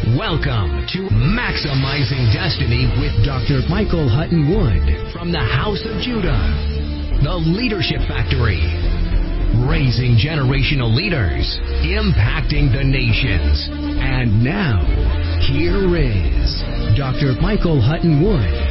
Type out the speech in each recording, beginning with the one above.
Welcome to Maximizing Destiny with Dr. Michael Hutton Wood from the House of Judah, the Leadership Factory, raising generational leaders, impacting the nations. And now, here is Dr. Michael Hutton Wood.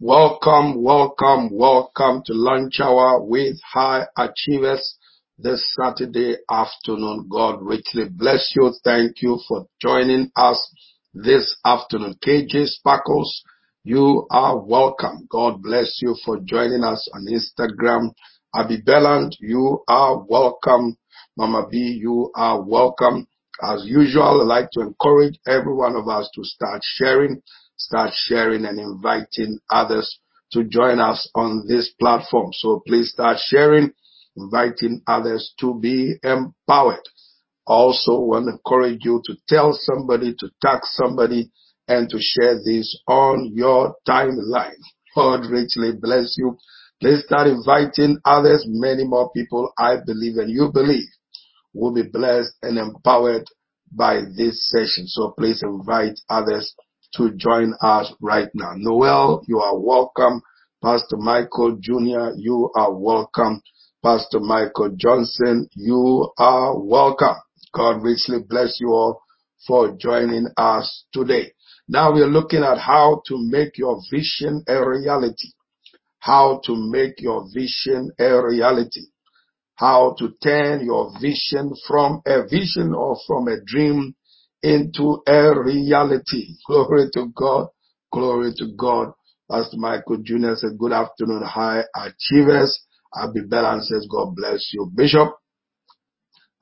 Welcome, welcome, welcome to lunch hour with high achievers this Saturday afternoon. God richly bless you. Thank you for joining us this afternoon. KJ Sparkles, you are welcome. God bless you for joining us on Instagram. Abby Belland, you are welcome. Mama B, you are welcome. As usual, I'd like to encourage every one of us to start sharing, start sharing and inviting others to join us on this platform. So please start sharing inviting others to be empowered. Also want to encourage you to tell somebody, to tag somebody, and to share this on your timeline. God richly bless you. Please start inviting others, many more people I believe and you believe will be blessed and empowered by this session. So please invite others to join us right now. Noel, you are welcome. Pastor Michael Jr., you are welcome. Pastor Michael Johnson, you are welcome. God richly bless you all for joining us today. Now we are looking at how to make your vision a reality. How to make your vision a reality. How to turn your vision from a vision or from a dream into a reality. Glory to God. Glory to God. Pastor Michael Jr. said, good afternoon, high achievers. Abby Bellan says, God bless you. Bishop,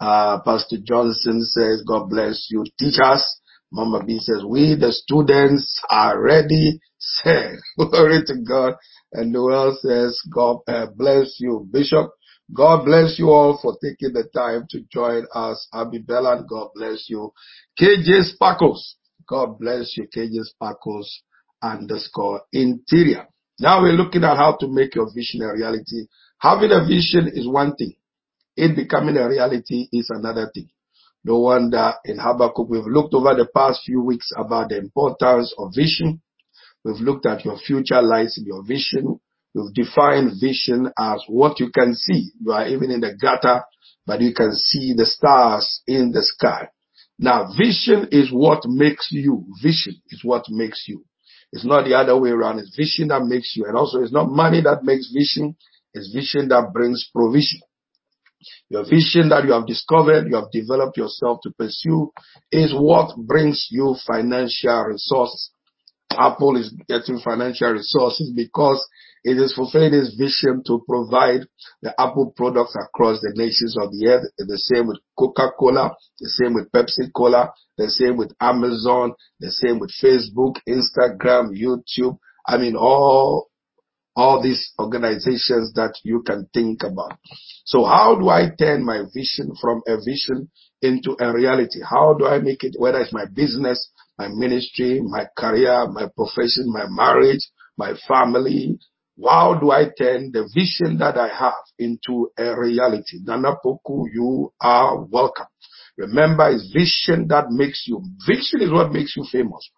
uh, Pastor Johnson says, God bless you. Teachers, Mama B says, we the students are ready. Say, glory to God. And Noel says, God uh, bless you. Bishop, God bless you all for taking the time to join us. Abby Bellan, God bless you. KJ Sparkles, God bless you. KJ Sparkles underscore interior. Now we're looking at how to make your vision a reality. Having a vision is one thing. It becoming a reality is another thing. No wonder in Habakkuk we've looked over the past few weeks about the importance of vision. We've looked at your future lies in your vision. We've defined vision as what you can see. You are even in the gutter, but you can see the stars in the sky. Now, vision is what makes you. Vision is what makes you. It's not the other way around. It's vision that makes you. And also it's not money that makes vision. It's vision that brings provision. Your vision that you have discovered, you have developed yourself to pursue is what brings you financial resources. Apple is getting financial resources because it is fulfilling its vision to provide the Apple products across the nations of the earth. The same with Coca-Cola, the same with Pepsi-Cola, the same with Amazon, the same with Facebook, Instagram, YouTube. I mean, all all these organizations that you can think about. So how do I turn my vision from a vision into a reality? How do I make it, whether it's my business, my ministry, my career, my profession, my marriage, my family? How do I turn the vision that I have into a reality? Nana Poku, you are welcome. Remember, it's vision that makes you, vision is what makes you famous.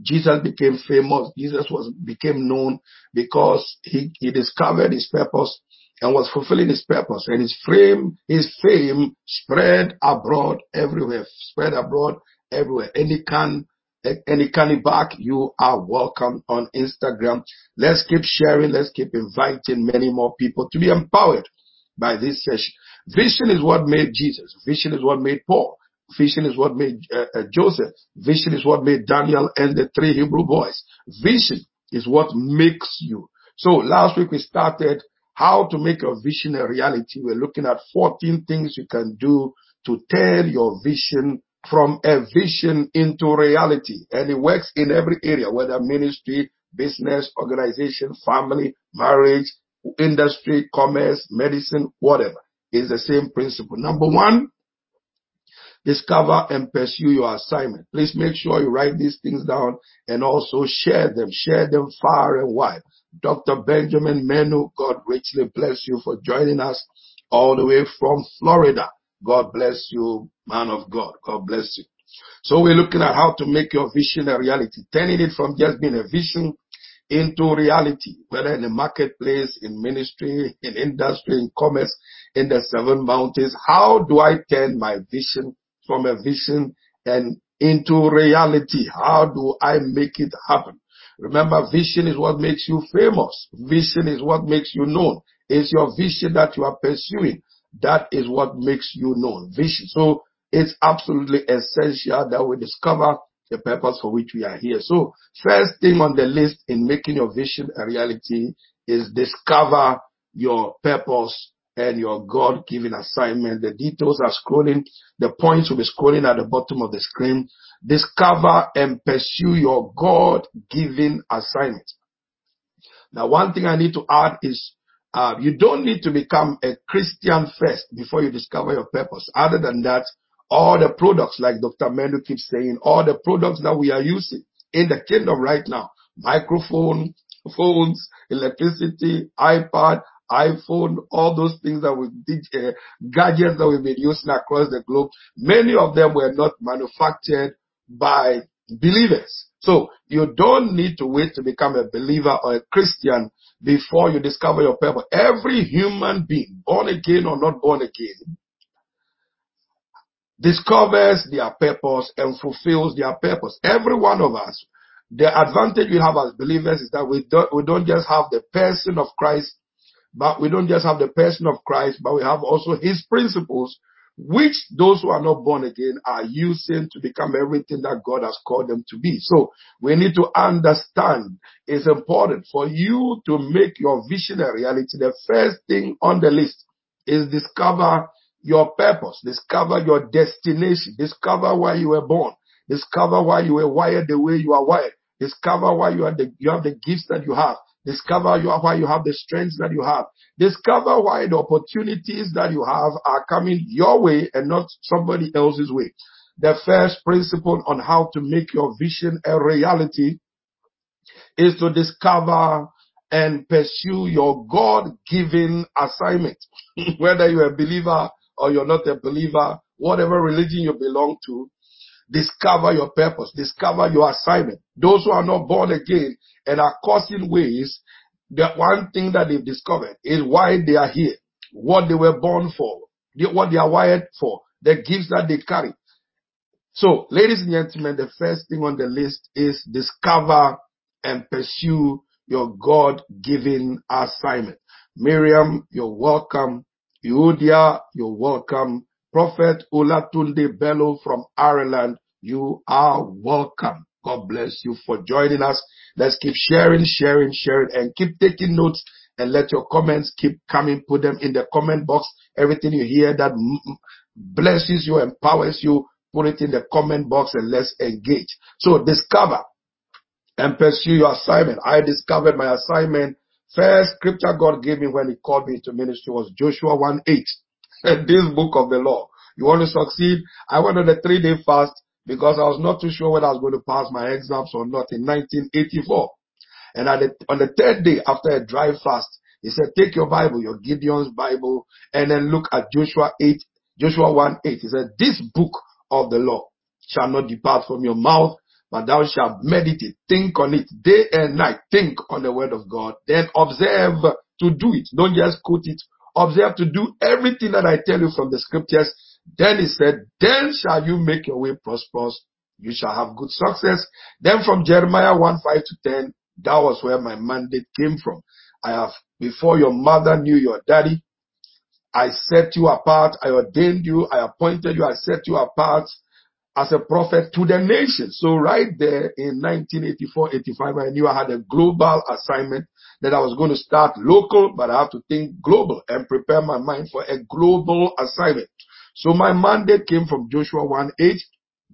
Jesus became famous. Jesus was became known because he, he discovered his purpose and was fulfilling his purpose. And his fame, his fame spread abroad everywhere, spread abroad everywhere. Any can, any can back, you are welcome on Instagram. Let's keep sharing. Let's keep inviting many more people to be empowered by this session. Vision is what made Jesus. Vision is what made Paul. Vision is what made uh, uh, Joseph. Vision is what made Daniel and the three Hebrew boys. Vision is what makes you. So last week we started how to make your vision a reality. We're looking at 14 things you can do to turn your vision from a vision into reality. And it works in every area, whether ministry, business, organization, family, marriage, industry, commerce, medicine, whatever. It's the same principle. Number one, discover and pursue your assignment. Please make sure you write these things down and also share them. Share them far and wide. Dr. Benjamin Menu, God richly bless you for joining us all the way from Florida. God bless you, man of God. God bless you. So we're looking at how to make your vision a reality, turning it from just being a vision into reality, whether in the marketplace, in ministry, in industry, in commerce, in the seven mountains. How do I turn my vision from a vision and into reality? How do I make it happen? Remember, vision is what makes you famous. Vision is what makes you known. It's your vision that you are pursuing. That is what makes you known. Vision. So it's absolutely essential that we discover the purpose for which we are here. So first thing on the list in making your vision a reality is discover your purpose and your God given assignment. The details are scrolling. The points will be scrolling at the bottom of the screen. Discover and pursue your God given assignment. Now, one thing I need to add is uh, you don't need to become a Christian first before you discover your purpose. Other than that, all the products, like Dr. Menu keeps saying, all the products that we are using in the kingdom right now, microphone, phones, electricity, iPad, iPhone, all those things that we did, uh, gadgets that we've been using across the globe, many of them were not manufactured by believers. So you don't need to wait to become a believer or a Christian before you discover your purpose. Every human being, born again or not born again, discovers their purpose and fulfills their purpose. Every one of us. The advantage we have as believers is that we don't, we don't just have the person of Christ, but we don't just have the person of Christ, but we have also his principles, which those who are not born again are using to become everything that God has called them to be. So we need to understand it's important for you to make your vision a reality. The first thing on the list is discover your purpose, discover your destination, discover why you were born, discover why you were wired the way you are wired, discover why you are the, you have the gifts that you have, discover why you have the strengths that you have, discover why the opportunities that you have are coming your way and not somebody else's way. The first principle on how to make your vision a reality is to discover and pursue your God-given assignment. Whether you're a believer or you're not a believer, whatever religion you belong to, discover your purpose, discover your assignment. Those who are not born again and are causing ways, the one thing that they've discovered is why they are here, what they were born for, what they are wired for, the gifts that they carry. So, ladies and gentlemen, the first thing on the list is discover and pursue your God-given assignment. Miriam, you're welcome. Eudia, you're welcome. Prophet Olatunde Bello from Ireland, you are welcome. God bless you for joining us. Let's keep sharing, sharing, sharing, and keep taking notes and let your comments keep coming. Put them in the comment box. Everything you hear that blesses you, empowers you, put it in the comment box and let's engage. So discover and pursue your assignment. I discovered my assignment First scripture God gave me when He called me to ministry was Joshua 1 8. this book of the law. You want to succeed? I went on a three day fast because I was not too sure whether I was going to pass my exams or not in 1984. And the, on the third day after a dry fast, he said, take your Bible, your Gideon's Bible, and then look at Joshua 8, Joshua 1 8. He said, this book of the law shall not depart from your mouth, but thou shalt meditate, think on it day and night. Think on the word of God. Then observe to do it. Don't just quote it. Observe to do everything that I tell you from the scriptures. Then he said, then shall you make your way prosperous. You shall have good success. Then from Jeremiah 1 5 to 10, that was where my mandate came from. I have, before your mother knew your daddy, I set you apart. I ordained you. I appointed you. I set you apart as a prophet to the nations. So right there in 1984, 85, I knew I had a global assignment that I was going to start local, but I have to think global and prepare my mind for a global assignment. So my mandate came from Joshua 1 8.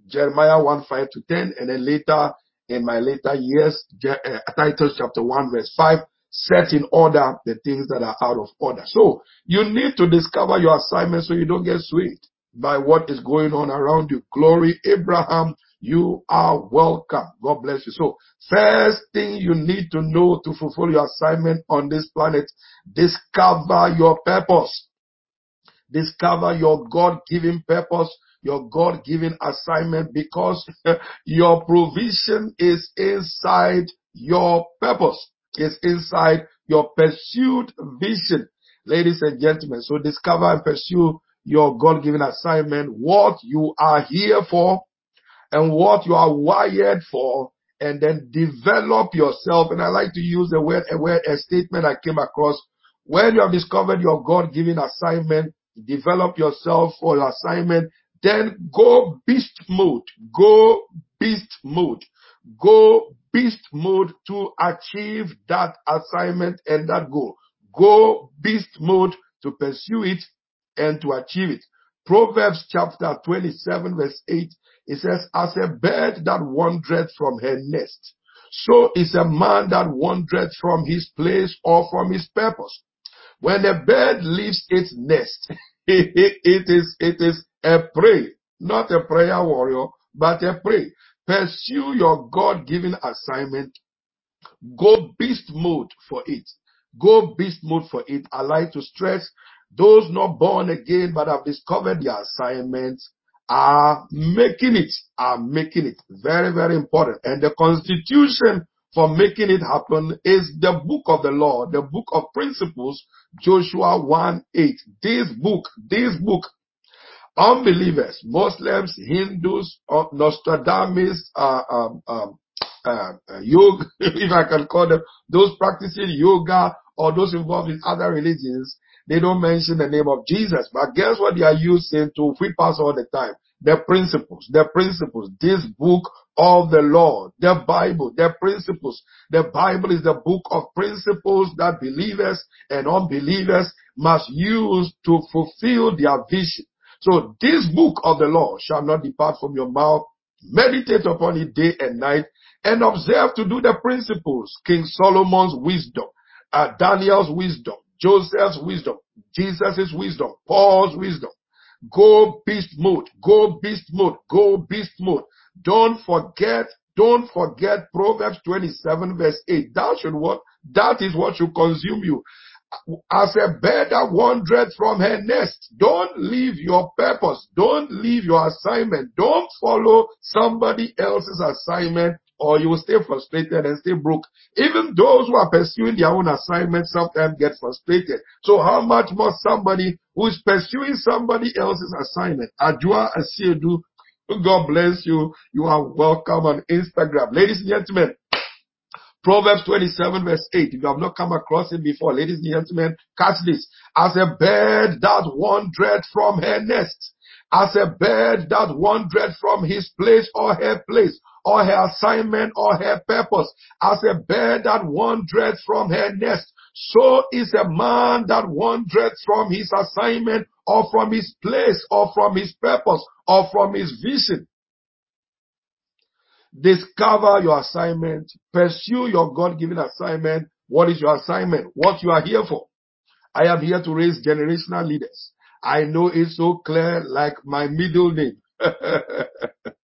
Jeremiah 1 5 to 10, and then later in my later years, uh, Titus chapter 1 verse 5, set in order the things that are out of order. So you need to discover your assignment so you don't get swayed by what is going on around you. Glory, Abraham, you are welcome. God bless you. So first thing you need to know to fulfill your assignment on this planet, discover your purpose. Discover your God-given purpose your God given assignment because your provision is inside your purpose. It's inside your pursued vision. Ladies and gentlemen, so discover and pursue your God given assignment, what you are here for and what you are wired for and then develop yourself. And I like to use a word, a word, a statement I came across. When you have discovered your God given assignment, develop yourself for your assignment, then go beast mode. Go beast mode. Go beast mode to achieve that assignment and that goal. Go beast mode to pursue it and to achieve it. Proverbs chapter 27 verse 8, it says, as a bird that wandereth from her nest, so is a man that wandereth from his place or from his purpose. When a bird leaves its nest, it is, it is a prey, not a prayer warrior, but a prey. Pursue your God-given assignment. Go beast mode for it. Go beast mode for it. I like to stress those not born again but have discovered their assignment are making it, are making it. Very, very important. And the constitution for making it happen is the book of the law, the book of principles, Joshua 1 8. This book, this book unbelievers, Muslims, Hindus, uh, Nostradamus, uh, um, um, uh, uh, yoga, if I can call them, those practicing yoga or those involved in other religions, they don't mention the name of Jesus. But guess what they are using to whip us all the time? The principles, the principles, this book of the law, the Bible, the principles. The Bible is the book of principles that believers and unbelievers must use to fulfill their vision. So this book of the law shall not depart from your mouth. Meditate upon it day and night and observe to do the principles. King Solomon's wisdom, uh, Daniel's wisdom, Joseph's wisdom, Jesus' wisdom, Paul's wisdom. Go beast mode, go beast mode, go beast mode. Don't forget, don't forget Proverbs 27 verse 8. That should what, that is what should consume you as a bird that wandered from her nest. Don't leave your purpose. Don't leave your assignment. Don't follow somebody else's assignment or you will stay frustrated and stay broke. Even those who are pursuing their own assignment sometimes get frustrated. So how much more somebody who is pursuing somebody else's assignment? Ajua Asiedu, God bless you. You are welcome on Instagram. Ladies and gentlemen, Proverbs 27 verse 8. If you have not come across it before, ladies and gentlemen, catch this. As a bird that wandered from her nest, as a bird that wandered from his place or her place, or her assignment or her purpose, as a bird that wandered from her nest, so is a man that wandered from his assignment or from his place or from his purpose or from his vision. Discover your assignment. Pursue your God-given assignment. What is your assignment? What you are here for? I am here to raise generational leaders. I know it's so clear like my middle name.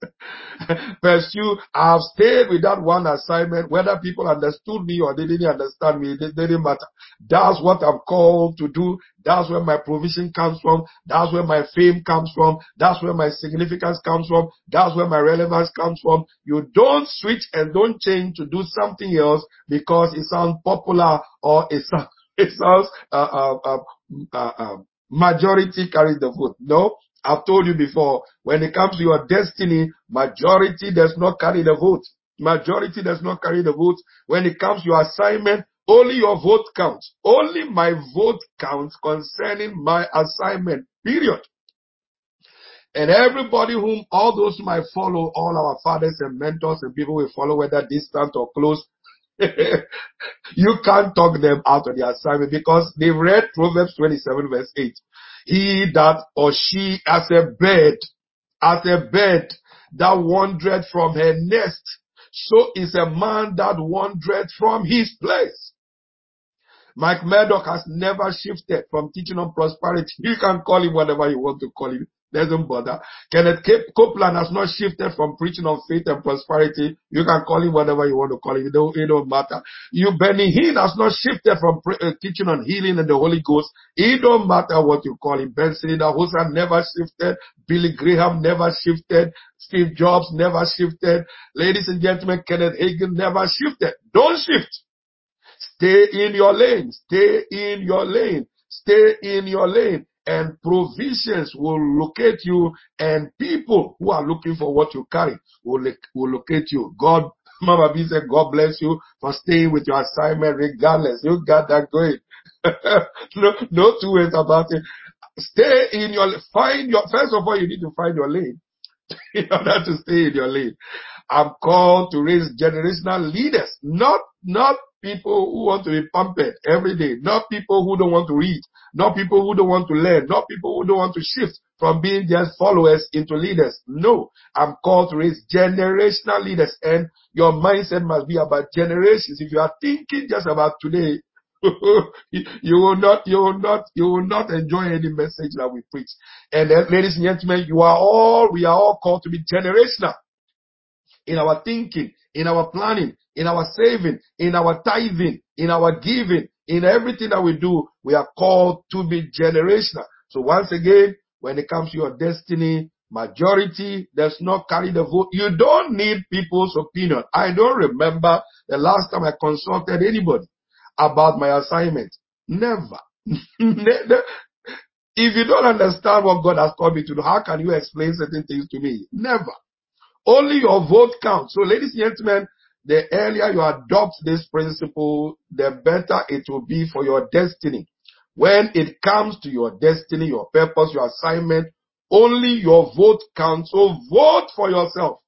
pursue. I've stayed with that one assignment, whether people understood me or they didn't understand me, it didn't matter. That's what I'm called to do. That's where my provision comes from. That's where my fame comes from. That's where my significance comes from. That's where my relevance comes from. You don't switch and don't change to do something else because it sounds popular or it sounds, it sounds uh, uh, uh, uh, uh majority carries the vote. No, I've told you before, when it comes to your destiny, majority does not carry the vote. Majority does not carry the vote. When it comes to your assignment, only your vote counts. Only my vote counts concerning my assignment. Period. And everybody whom, all those I follow, all our fathers and mentors and people we follow, whether distant or close, you can't talk them out of the assignment because they've read Proverbs 27 verse 8. He that or she as a bird, as a bird that wandered from her nest. So is a man that wandered from his place. Mike Murdock has never shifted from teaching on prosperity. You can call him whatever you want to call him. Doesn't bother. Kenneth Copeland has not shifted from preaching on faith and prosperity. You can call him whatever you want to call him. It don't, it don't matter. You, Benny Hinn has not shifted from pre- uh, teaching on healing and the Holy Ghost. It don't matter what you call him. Benson Idahosa never shifted. Billy Graham never shifted. Steve Jobs never shifted. Ladies and gentlemen, Kenneth Hagin never shifted. Don't shift. Stay in your lane. Stay in your lane. Stay in your lane and provisions will locate you and people who are looking for what you carry will, will locate you. God, Mama B said, God bless you for staying with your assignment regardless. You got that going. no, no two ways about it. Stay in your, find your, first of all, you need to find your lane in order to stay in your lane. I'm called to raise generational leaders, not, not people who want to be pampered every day, not people who don't want to read, not people who don't want to learn, not people who don't want to shift from being just followers into leaders. No, I'm called to raise generational leaders and your mindset must be about generations. If you are thinking just about today, you will not, you will not, you will not enjoy any message that we preach. And then, ladies and gentlemen, you are all, we are all called to be generational in our thinking, in our planning, in our saving, in our tithing, in our giving, in everything that we do, we are called to be generational. So once again, when it comes to your destiny, majority does not carry the vote. You don't need people's opinion. I don't remember the last time I consulted anybody about my assignment. Never. if you don't understand what God has called me to do, how can you explain certain things to me? Never. Only your vote counts. So ladies and gentlemen, the earlier you adopt this principle, the better it will be for your destiny. When it comes to your destiny, your purpose, your assignment, only your vote counts. So vote for yourself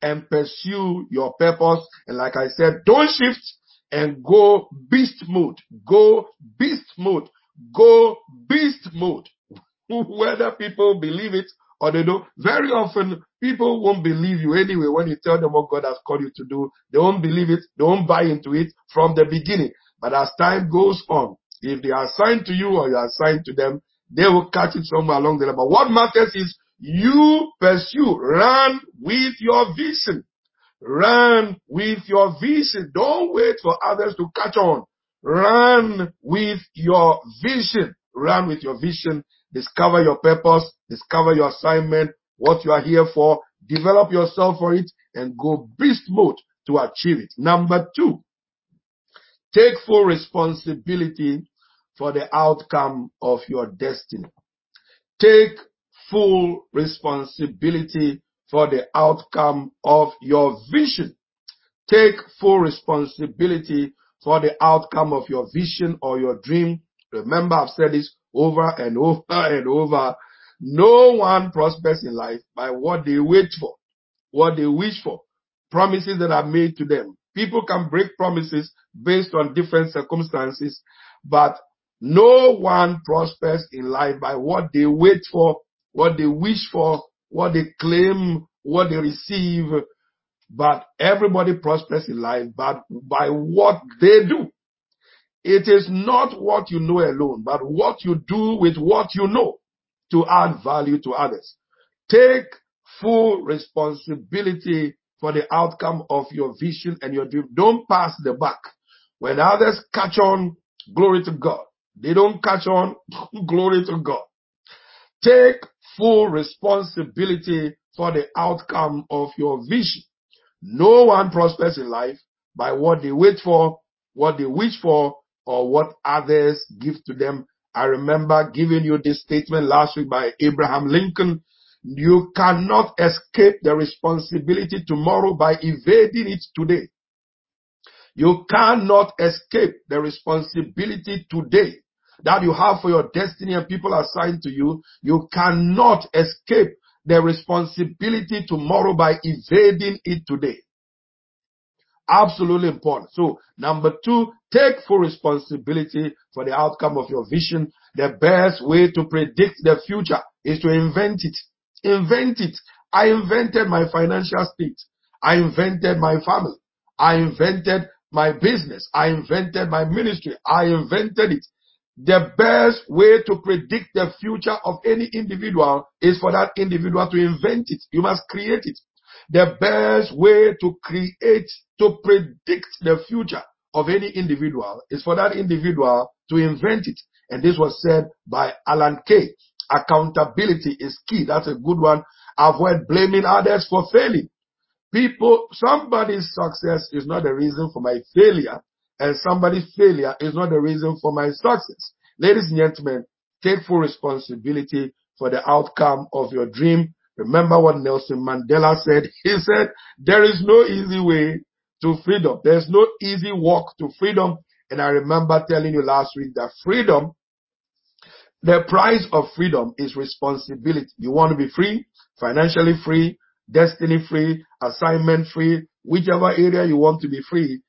and pursue your purpose. And like I said, don't shift and go beast mode. Go beast mode. Go beast mode. Whether people believe it or they don't. Very often, people won't believe you anyway when you tell them what God has called you to do. They won't believe it. They won't buy into it from the beginning. But as time goes on, if they are assigned to you or you are assigned to them, they will catch it somewhere along the line. But what matters is you pursue, run with your vision. Run with your vision. Don't wait for others to catch on. Run with your vision. Run with your vision discover your purpose, discover your assignment, what you are here for, develop yourself for it, and go beast mode to achieve it. Number two, take full responsibility for the outcome of your destiny. Take full responsibility for the outcome of your vision. Take full responsibility for the outcome of your vision or your dream. Remember, I've said this over and over and over. No one prospers in life by what they wait for, what they wish for, promises that are made to them. People can break promises based on different circumstances, but no one prospers in life by what they wait for, what they wish for, what they claim, what they receive, but everybody prospers in life but by what they do. It is not what you know alone, but what you do with what you know to add value to others. Take full responsibility for the outcome of your vision and your dream. Don't pass the buck. When others catch on, glory to God. They don't catch on, glory to God. Take full responsibility for the outcome of your vision. No one prospers in life by what they wait for, what they wish for, or what others give to them. I remember giving you this statement last week by Abraham Lincoln. You cannot escape the responsibility tomorrow by evading it today. You cannot escape the responsibility today that you have for your destiny and people assigned to you. You cannot escape the responsibility tomorrow by evading it today. Absolutely important. So number two, take full responsibility for the outcome of your vision. The best way to predict the future is to invent it. Invent it. I invented my financial state. I invented my family. I invented my business. I invented my ministry. I invented it. The best way to predict the future of any individual is for that individual to invent it. You must create it. The best way to create, to predict the future of any individual is for that individual to invent it. And this was said by Alan Kay. Accountability is key. That's a good one. Avoid blaming others for failing. People, somebody's success is not the reason for my failure, and somebody's failure is not the reason for my success. Ladies and gentlemen, take full responsibility for the outcome of your dream. Remember what Nelson Mandela said. He said, there is no easy way to freedom. There's no easy walk to freedom. And I remember telling you last week that freedom, the price of freedom is responsibility. You want to be free, financially free, destiny free, assignment free, whichever area you want to be free.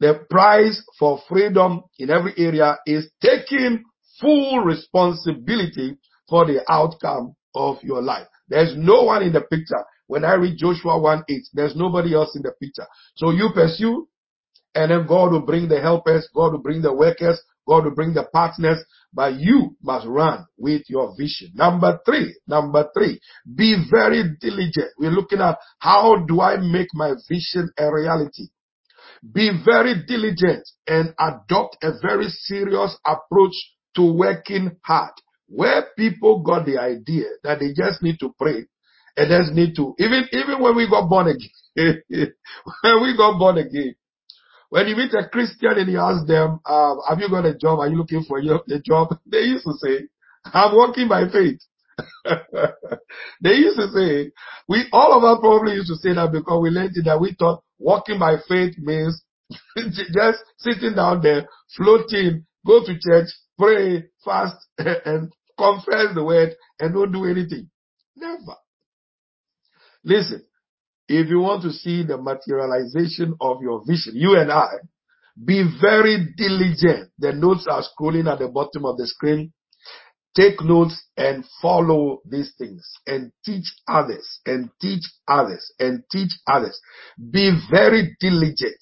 The price for freedom in every area is taking full responsibility for the outcome of your life. There's no one in the picture. When I read Joshua 1 8, there's nobody else in the picture. So you pursue, and then God will bring the helpers, God will bring the workers, God will bring the partners, but you must run with your vision. Number three, number three, be very diligent. We're looking at how do I make my vision a reality? Be very diligent and adopt a very serious approach to working hard. Where people got the idea that they just need to pray and just need to, even, even when we got born again, when we got born again, when you meet a Christian and you ask them, um, have you got a job? Are you looking for a job? They used to say, I'm walking by faith. they used to say, we, all of us probably used to say that because we learned it that we thought walking by faith means just sitting down there, floating, go to church, pray, fast, and confess the word and don't do anything. Never. Listen, if you want to see the materialization of your vision, you and I, be very diligent. The notes are scrolling at the bottom of the screen. Take notes and follow these things and teach others and teach others and teach others. Be very diligent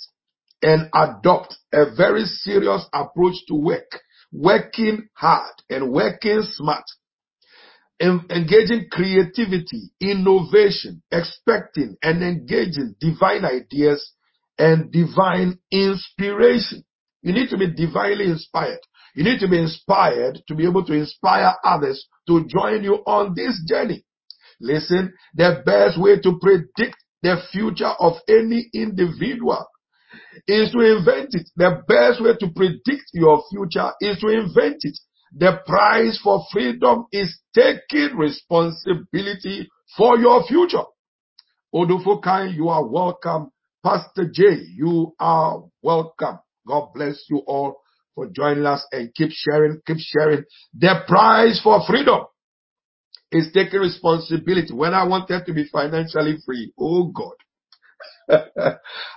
and adopt a very serious approach to work, working hard and working smart engaging creativity, innovation, expecting and engaging divine ideas and divine inspiration. You need to be divinely inspired. You need to be inspired to be able to inspire others to join you on this journey. Listen, the best way to predict the future of any individual is to invent it. The best way to predict your future is to invent it. The price for freedom is taking responsibility for your future. Odufokai, you are welcome. Pastor J, you are welcome. God bless you all for joining us and keep sharing, keep sharing. The price for freedom is taking responsibility. When I wanted to be financially free, oh God,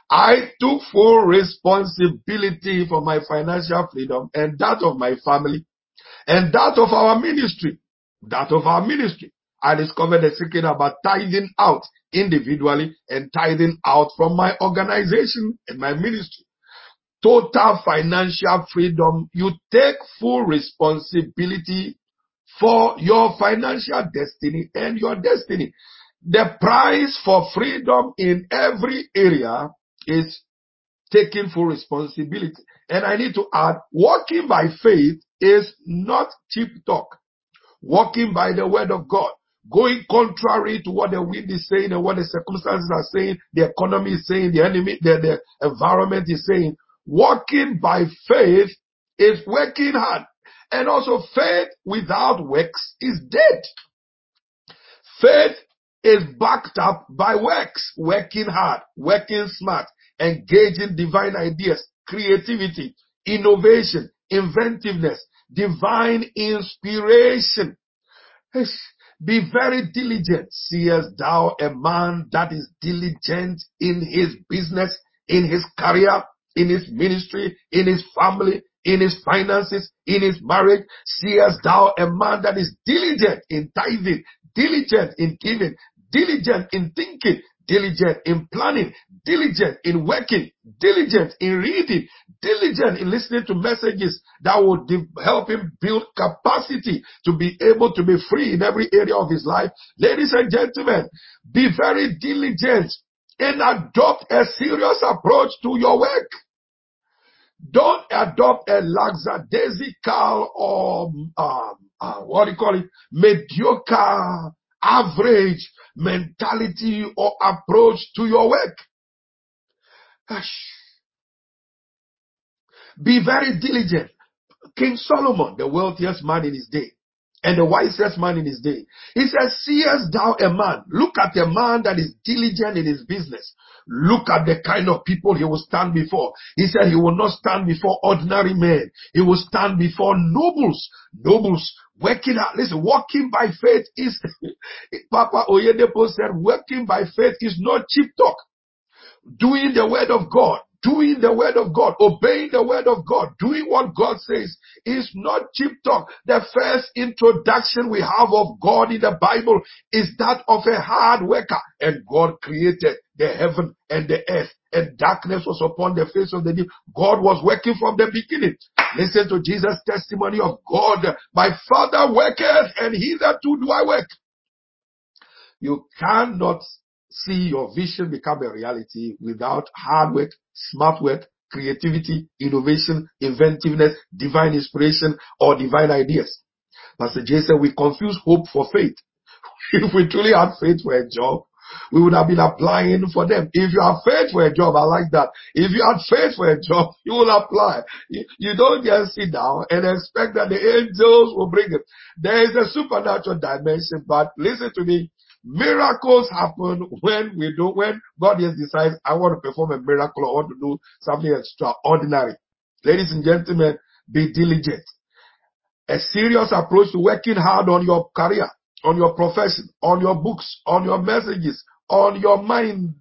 I took full responsibility for my financial freedom and that of my family and that of our ministry, that of our ministry. I discovered a secret about tithing out individually and tithing out from my organization and my ministry. Total financial freedom. You take full responsibility for your financial destiny and your destiny. The price for freedom in every area is taking full responsibility. And I need to add, walking by faith is not cheap talk. Walking by the word of God, going contrary to what the wind is saying and what the circumstances are saying, the economy is saying, the enemy, the, the environment is saying. Walking by faith is working hard. And also faith without works is dead. Faith is backed up by works, working hard, working smart, engaging divine ideas, creativity, innovation, inventiveness, divine inspiration. Be very diligent. Seest thou a man that is diligent in his business, in his career, in his ministry, in his family, in his finances, in his marriage? Seest thou a man that is diligent in tithing, diligent in giving, diligent in thinking, diligent in planning, diligent in working, diligent in reading, diligent in listening to messages that will help him build capacity to be able to be free in every area of his life. Ladies and gentlemen, be very diligent and adopt a serious approach to your work. Don't adopt a lackadaisical or um, uh, what do you call it, mediocre, average mentality or approach to your work. Be very diligent. King Solomon, the wealthiest man in his day, and the wisest man in his day. He says, seest thou a man? Look at a man that is diligent in his business. Look at the kind of people he will stand before. He said he will not stand before ordinary men. He will stand before nobles. Nobles working out. Listen, walking by faith is, Papa Oyedepo said, working by faith is not cheap talk. Doing the word of God doing the word of God, obeying the word of God, doing what God says is not cheap talk. The first introduction we have of God in the Bible is that of a hard worker. And God created the heaven and the earth and darkness was upon the face of the deep. God was working from the beginning. Listen to Jesus' testimony of God. My father worketh and hitherto do I work. You cannot see your vision become a reality without hard work, smart work, creativity, innovation, inventiveness, divine inspiration, or divine ideas. Pastor Jay said we confuse hope for faith. if we truly had faith for a job, we would have been applying for them. If you have faith for a job, I like that. If you have faith for a job, you will apply. You don't just sit down and expect that the angels will bring it. There is a supernatural dimension, but listen to me. Miracles happen when we do, when God just decides, I want to perform a miracle, I want to do something extraordinary. Ladies and gentlemen, be diligent. A serious approach to working hard on your career, on your profession, on your books, on your messages, on your mind,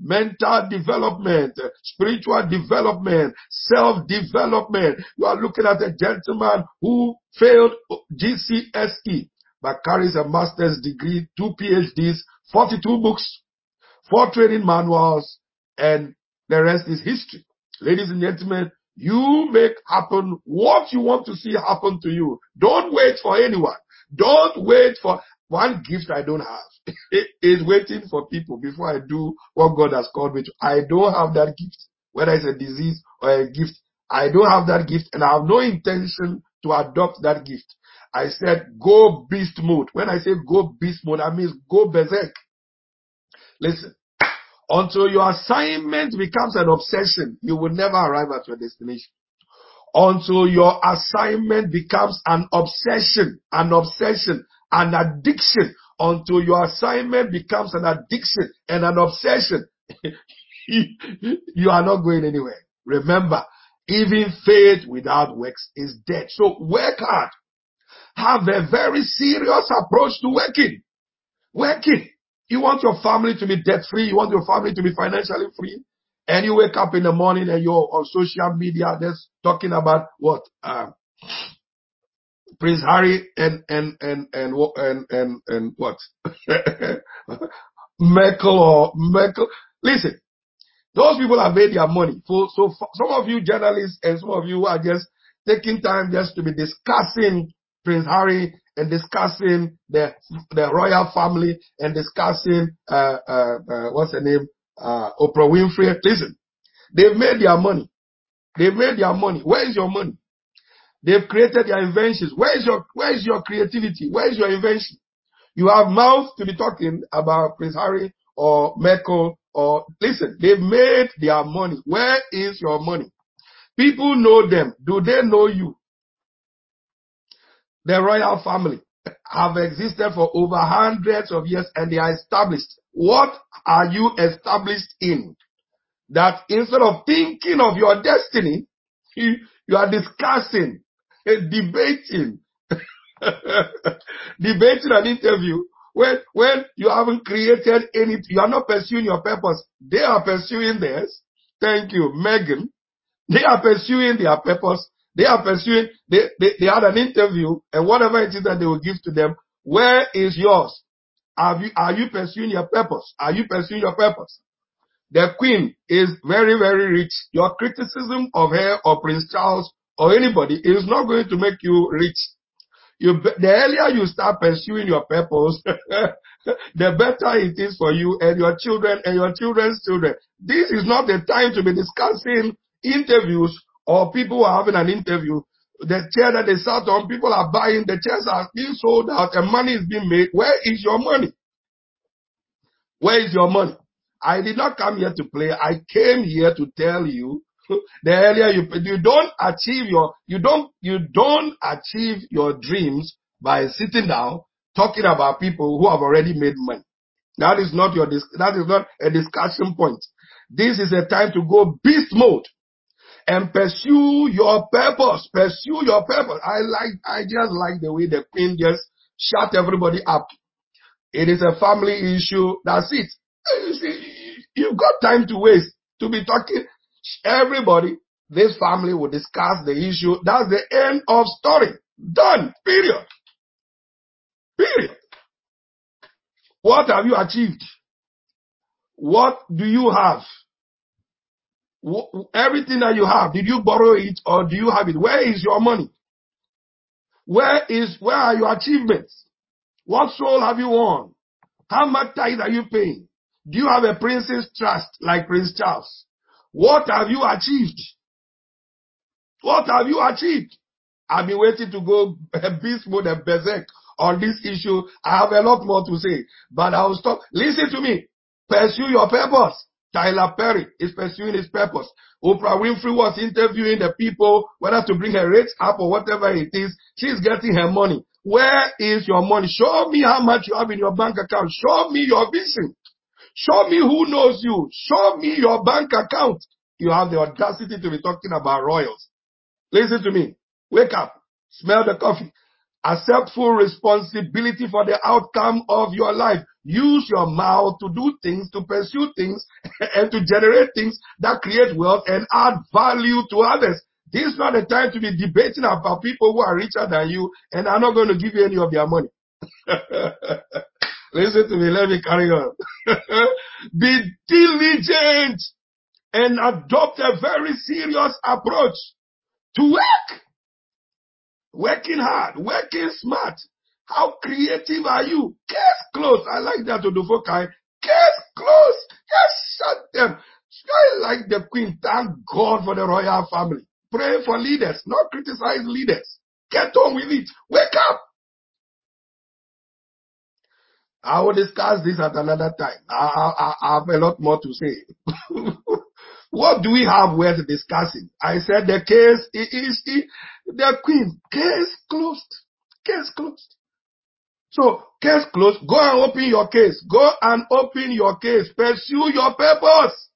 mental development, spiritual development, self-development. You are looking at a gentleman who failed GCSE but carries a master's degree, two PhDs, 42 books, four training manuals, and the rest is history. Ladies and gentlemen, you make happen what you want to see happen to you. Don't wait for anyone. Don't wait for one gift I don't have. is waiting for people before I do what God has called me to. I don't have that gift, whether it's a disease or a gift. I don't have that gift and I have no intention to adopt that gift. I said go beast mode. When I say go beast mode, I mean go berserk. Listen, until your assignment becomes an obsession, you will never arrive at your destination. Until your assignment becomes an obsession, an obsession, an addiction, until your assignment becomes an addiction and an obsession, you are not going anywhere. Remember, even faith without works is dead. So work hard have a very serious approach to working. Working. You want your family to be debt free. You want your family to be financially free. And you wake up in the morning and you're on social media just talking about what? Uh, Prince Harry and, and, and, and, and, and, and what? Merkel or Merkel. Listen, those people have made their money. So, so some of you journalists and some of you are just taking time just to be discussing Prince Harry and discussing the the royal family and discussing uh, uh, uh, what's her name uh, Oprah Winfrey. Listen, they've made their money. They've made their money. Where is your money? They've created their inventions. Where is your where is your creativity? Where is your invention? You have mouth to be talking about Prince Harry or Merkel or listen. They've made their money. Where is your money? People know them. Do they know you? The royal family have existed for over hundreds of years and they are established. What are you established in? That instead of thinking of your destiny, you, you are discussing, debating, debating an interview when, when you haven't created anything, you are not pursuing your purpose. They are pursuing theirs. Thank you, Megan. They are pursuing their purpose they are pursuing, they, they, they had an interview and whatever it is that they will give to them, where is yours? Are you, are you pursuing your purpose? Are you pursuing your purpose? The queen is very, very rich. Your criticism of her or Prince Charles or anybody is not going to make you rich. You, the earlier you start pursuing your purpose, the better it is for you and your children and your children's children. This is not the time to be discussing interviews or people are having an interview. The chair that they sat on, people are buying, the chairs are being sold out and money is being made. Where is your money? Where is your money? I did not come here to play. I came here to tell you the earlier you you don't achieve your you don't you don't achieve your dreams by sitting down talking about people who have already made money. That is not your that is not a discussion point. This is a time to go beast mode and pursue your purpose. Pursue your purpose. I like I just like the way the queen just shut everybody up. It is a family issue. That's it. You see, you've got time to waste to be talking. Everybody, this family will discuss the issue. That's the end of story. Done. Period. Period. What have you achieved? What do you have? Everything that you have, did you borrow it or do you have it? Where is your money? Where is, where are your achievements? What soul have you won? How much tithe are you paying? Do you have a prince's trust like Prince Charles? What have you achieved? What have you achieved? I've been waiting to go beast mode and berserk on this issue. I have a lot more to say, but I'll stop. Listen to me. Pursue your purpose. Tyler Perry is pursuing his purpose. Oprah Winfrey was interviewing the people whether to bring her rates up or whatever it is. She's getting her money. Where is your money? Show me how much you have in your bank account. Show me your vision. Show me who knows you. Show me your bank account. You have the audacity to be talking about royals. Listen to me. Wake up. Smell the coffee. Accept full responsibility for the outcome of your life. Use your mouth to do things, to pursue things, and to generate things that create wealth and add value to others. This is not the time to be debating about people who are richer than you and are not going to give you any of their money. Listen to me. Let me carry on. Be diligent and adopt a very serious approach to work. Working hard, working smart. How creative are you? Case close. I like that to the foci. Case close. Just shut them. I like the queen. Thank God for the royal family. Pray for leaders, not criticize leaders. Get on with it. Wake up. I will discuss this at another time. I, I, I have a lot more to say. what do we have worth discussing? I said the case is the queen. Case closed. Case closed. So, case closed. Go and open your case. Go and open your case. Pursue your purpose.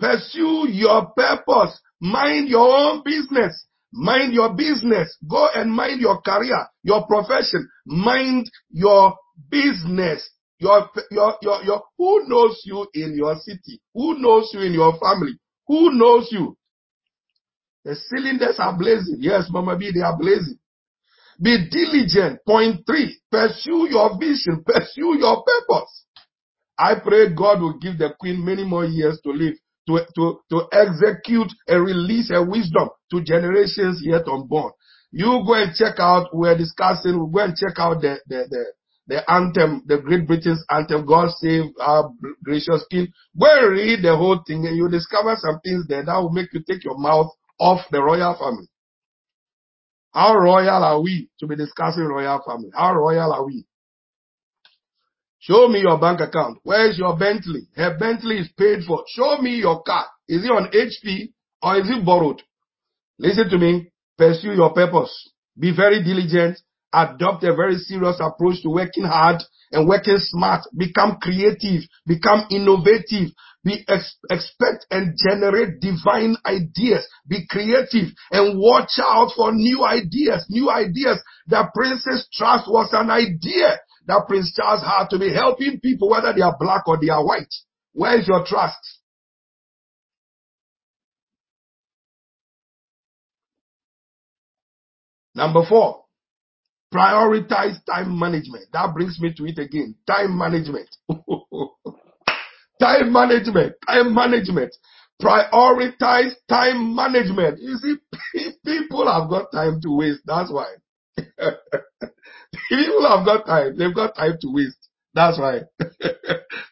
Pursue your purpose. Mind your own business. Mind your business. Go and mind your career, your profession. Mind your business. Your, your, your, your, who knows you in your city? Who knows you in your family? Who knows you? The cylinders are blazing. Yes, Mama B, they are blazing. Be diligent. Point three. Pursue your vision. Pursue your purpose. I pray God will give the queen many more years to live, to, to, to execute and release her wisdom to generations yet unborn. You go and check out, we're discussing, we'll go and check out the, the, the, the anthem, the Great Britain's anthem, God Save Our Gracious King. Go and read the whole thing and you discover some things there that will make you take your mouth off the royal family. How royal are we to be discussing royal family? How royal are we? Show me your bank account. Where is your Bentley? Her Bentley is paid for. Show me your car. Is it on HP or is it borrowed? Listen to me. Pursue your purpose. Be very diligent adopt a very serious approach to working hard and working smart. Become creative. Become innovative. Be ex- expect and generate divine ideas. Be creative and watch out for new ideas. New ideas. That Prince's Trust was an idea that Prince Charles had to be helping people whether they are black or they are white. Where is your trust? Number four, Prioritize time management. That brings me to it again. Time management. time management. Time management. Prioritize time management. You see, people have got time to waste. That's why. people have got time. They've got time to waste. That's right.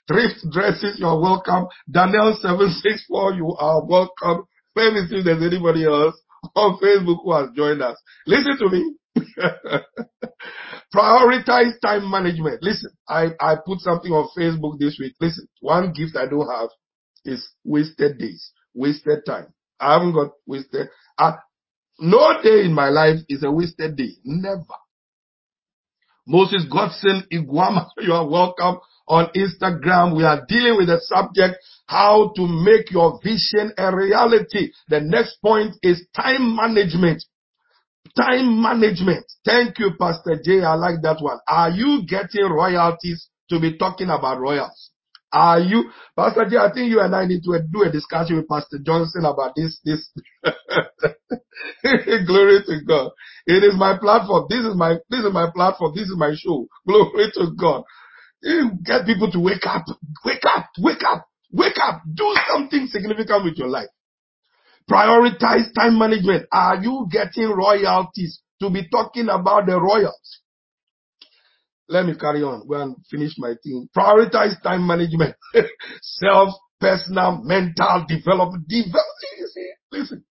Thrift dresses, you're welcome. Daniel 764, you are welcome. Let me see if there's anybody else on Facebook who has joined us. Listen to me. Prioritize time management. Listen, I, I put something on Facebook this week. Listen, one gift I don't have is wasted days, wasted time. I haven't got wasted. Uh, no day in my life is a wasted day. Never. Moses Godson Iguama, you are welcome on Instagram. We are dealing with the subject, how to make your vision a reality. The next point is time management. Time management. Thank you, Pastor J. I like that one. Are you getting royalties to be talking about royals? Are you, Pastor J? I think you and I need to do a discussion with Pastor Johnson about this. This glory to God. It is my platform. This is my this is my platform. This is my show. Glory to God. Get people to wake up, wake up, wake up, wake up. Do something significant with your life. Prioritize time management. Are you getting royalties to be talking about the royals? Let me carry on. And finish my thing. Prioritize time management. Self, personal, mental development. Develop, listen.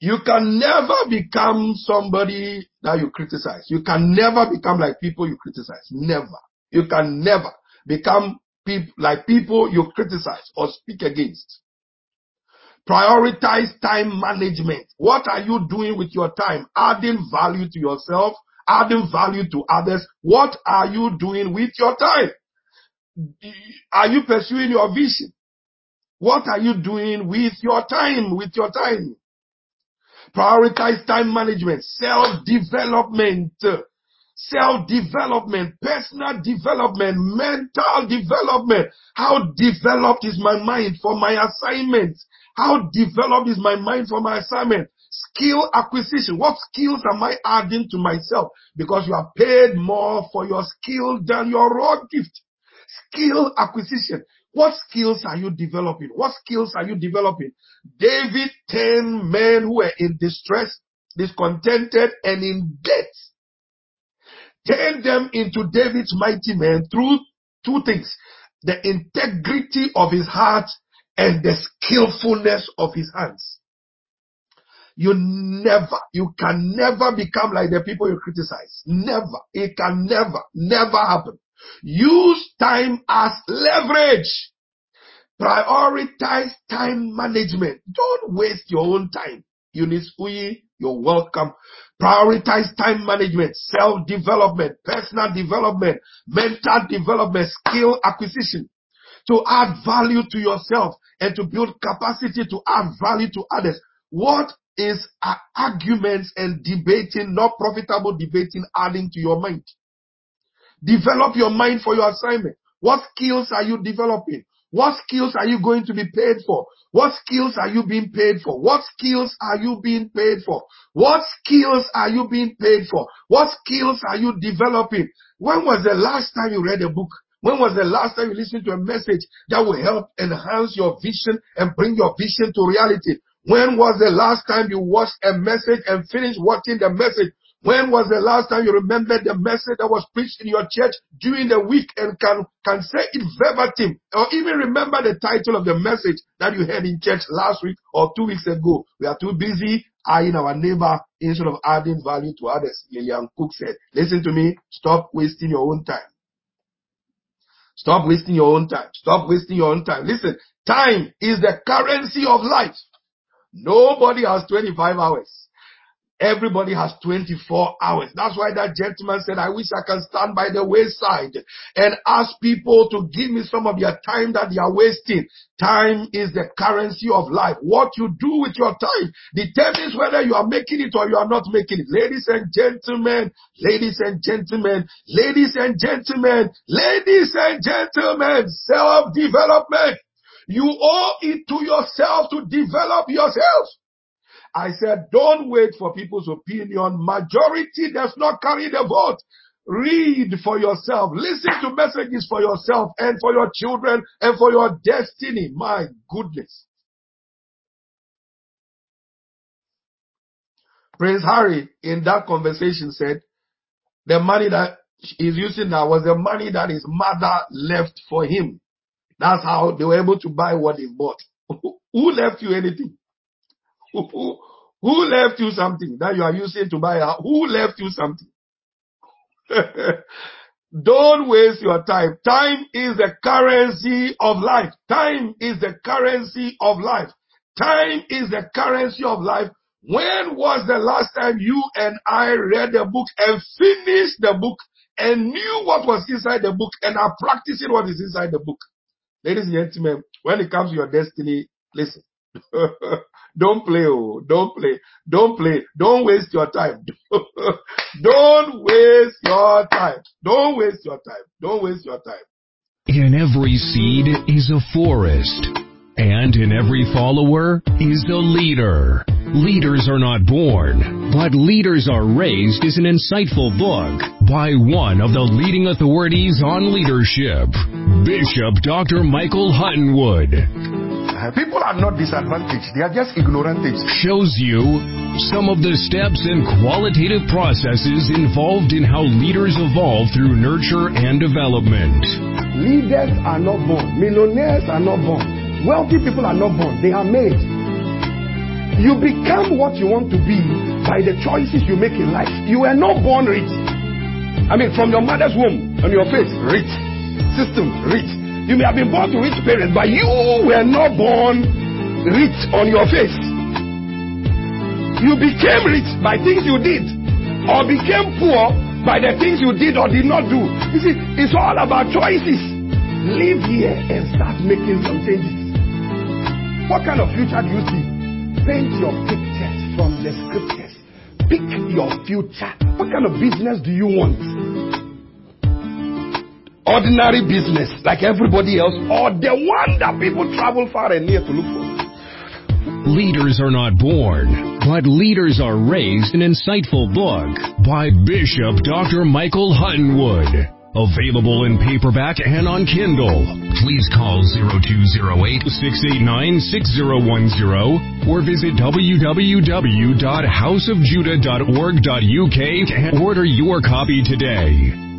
You can never become somebody that you criticize. You can never become like people you criticize. Never. You can never become like people you criticize or speak against. Prioritize time management. What are you doing with your time? Adding value to yourself, adding value to others. What are you doing with your time? Are you pursuing your vision? What are you doing with your time? With your time. Prioritize time management, self-development, self-development, personal development, mental development. How developed is my mind for my assignment? How developed is my mind for my assignment? Skill acquisition. What skills am I adding to myself? Because you are paid more for your skill than your raw gift. Skill acquisition. What skills are you developing? What skills are you developing? David, 10 men who were in distress, discontented, and in debt. Turned them into David's mighty men through two things. The integrity of his heart and the skillfulness of his hands. You never, you can never become like the people you criticize. Never. It can never, never happen. Use time as leverage. Prioritize time management. Don't waste your own time. Eunice Uyi, you're welcome. Prioritize time management, self-development, personal development, mental development, skill acquisition to add value to yourself and to build capacity to add value to others. What is arguments and debating, not profitable debating, adding to your mind? Develop your mind for your assignment. What skills are you developing? What skills are you going to be paid for? What skills are you being paid for? What skills are you being paid for? What skills are you being paid for? What skills are you developing? When was the last time you read a book? When was the last time you listened to a message that will help enhance your vision and bring your vision to reality? When was the last time you watched a message and finished watching the message? When was the last time you remembered the message that was preached in your church during the week and can, can say it verbatim or even remember the title of the message that you heard in church last week or two weeks ago? We are too busy eyeing our neighbor instead of adding value to others. Lillian Cook said, listen to me, stop wasting your own time. Stop wasting your own time. Stop wasting your own time. Listen, time is the currency of life. Nobody has 25 hours. Everybody has 24 hours. That's why that gentleman said, I wish I can stand by the wayside and ask people to give me some of your time that they are wasting. Time is the currency of life. What you do with your time determines whether you are making it or you are not making it. Ladies and gentlemen, ladies and gentlemen, ladies and gentlemen, ladies and gentlemen, self-development. You owe it to yourself to develop yourself. I said, don't wait for people's opinion. Majority does not carry the vote. Read for yourself. Listen to messages for yourself and for your children and for your destiny. My goodness. Prince Harry in that conversation said the money that he's using now was the money that his mother left for him. That's how they were able to buy what they bought. Who left you anything? Who left you something that you are using to buy a house? Who left you something? Don't waste your time. Time is the currency of life. Time is the currency of life. Time is the currency of life. When was the last time you and I read the book and finished the book and knew what was inside the book and are practicing what is inside the book? Ladies and gentlemen, when it comes to your destiny, listen. don't play, oh, don't play, don't play, don't waste your time. don't waste your time. Don't waste your time. Don't waste your time. In every seed is a forest, and in every follower is a leader. Leaders are not born, but leaders are raised is an insightful book by one of the leading authorities on leadership, Bishop Dr. Michael Hutton-Wood. Uh, people are not disadvantaged, they are just ignorant. Shows you some of the steps and qualitative processes involved in how leaders evolve through nurture and development. Leaders are not born, millionaires are not born, wealthy people are not born, they are made. You become what you want to be by the choices you make in life. You were not born rich. I mean, from your mother's womb, on your face, rich. System, rich. You may have been born to rich parents, but you were not born rich on your face. You became rich by things you did, or became poor by the things you did or did not do. You see, it's all about choices. Live here and start making some changes. What kind of future do you see? paint your pictures from the scriptures. Pick your future. What kind of business do you want? Ordinary business, like everybody else, or the one that people travel far and near to look for? Leaders are not born, but leaders are raised. An insightful book by Bishop Dr. Michael Hutton-Wood. Available in paperback and on Kindle. Please call 0208-689-6010 or visit www.houseofjudah.org.uk and order your copy today.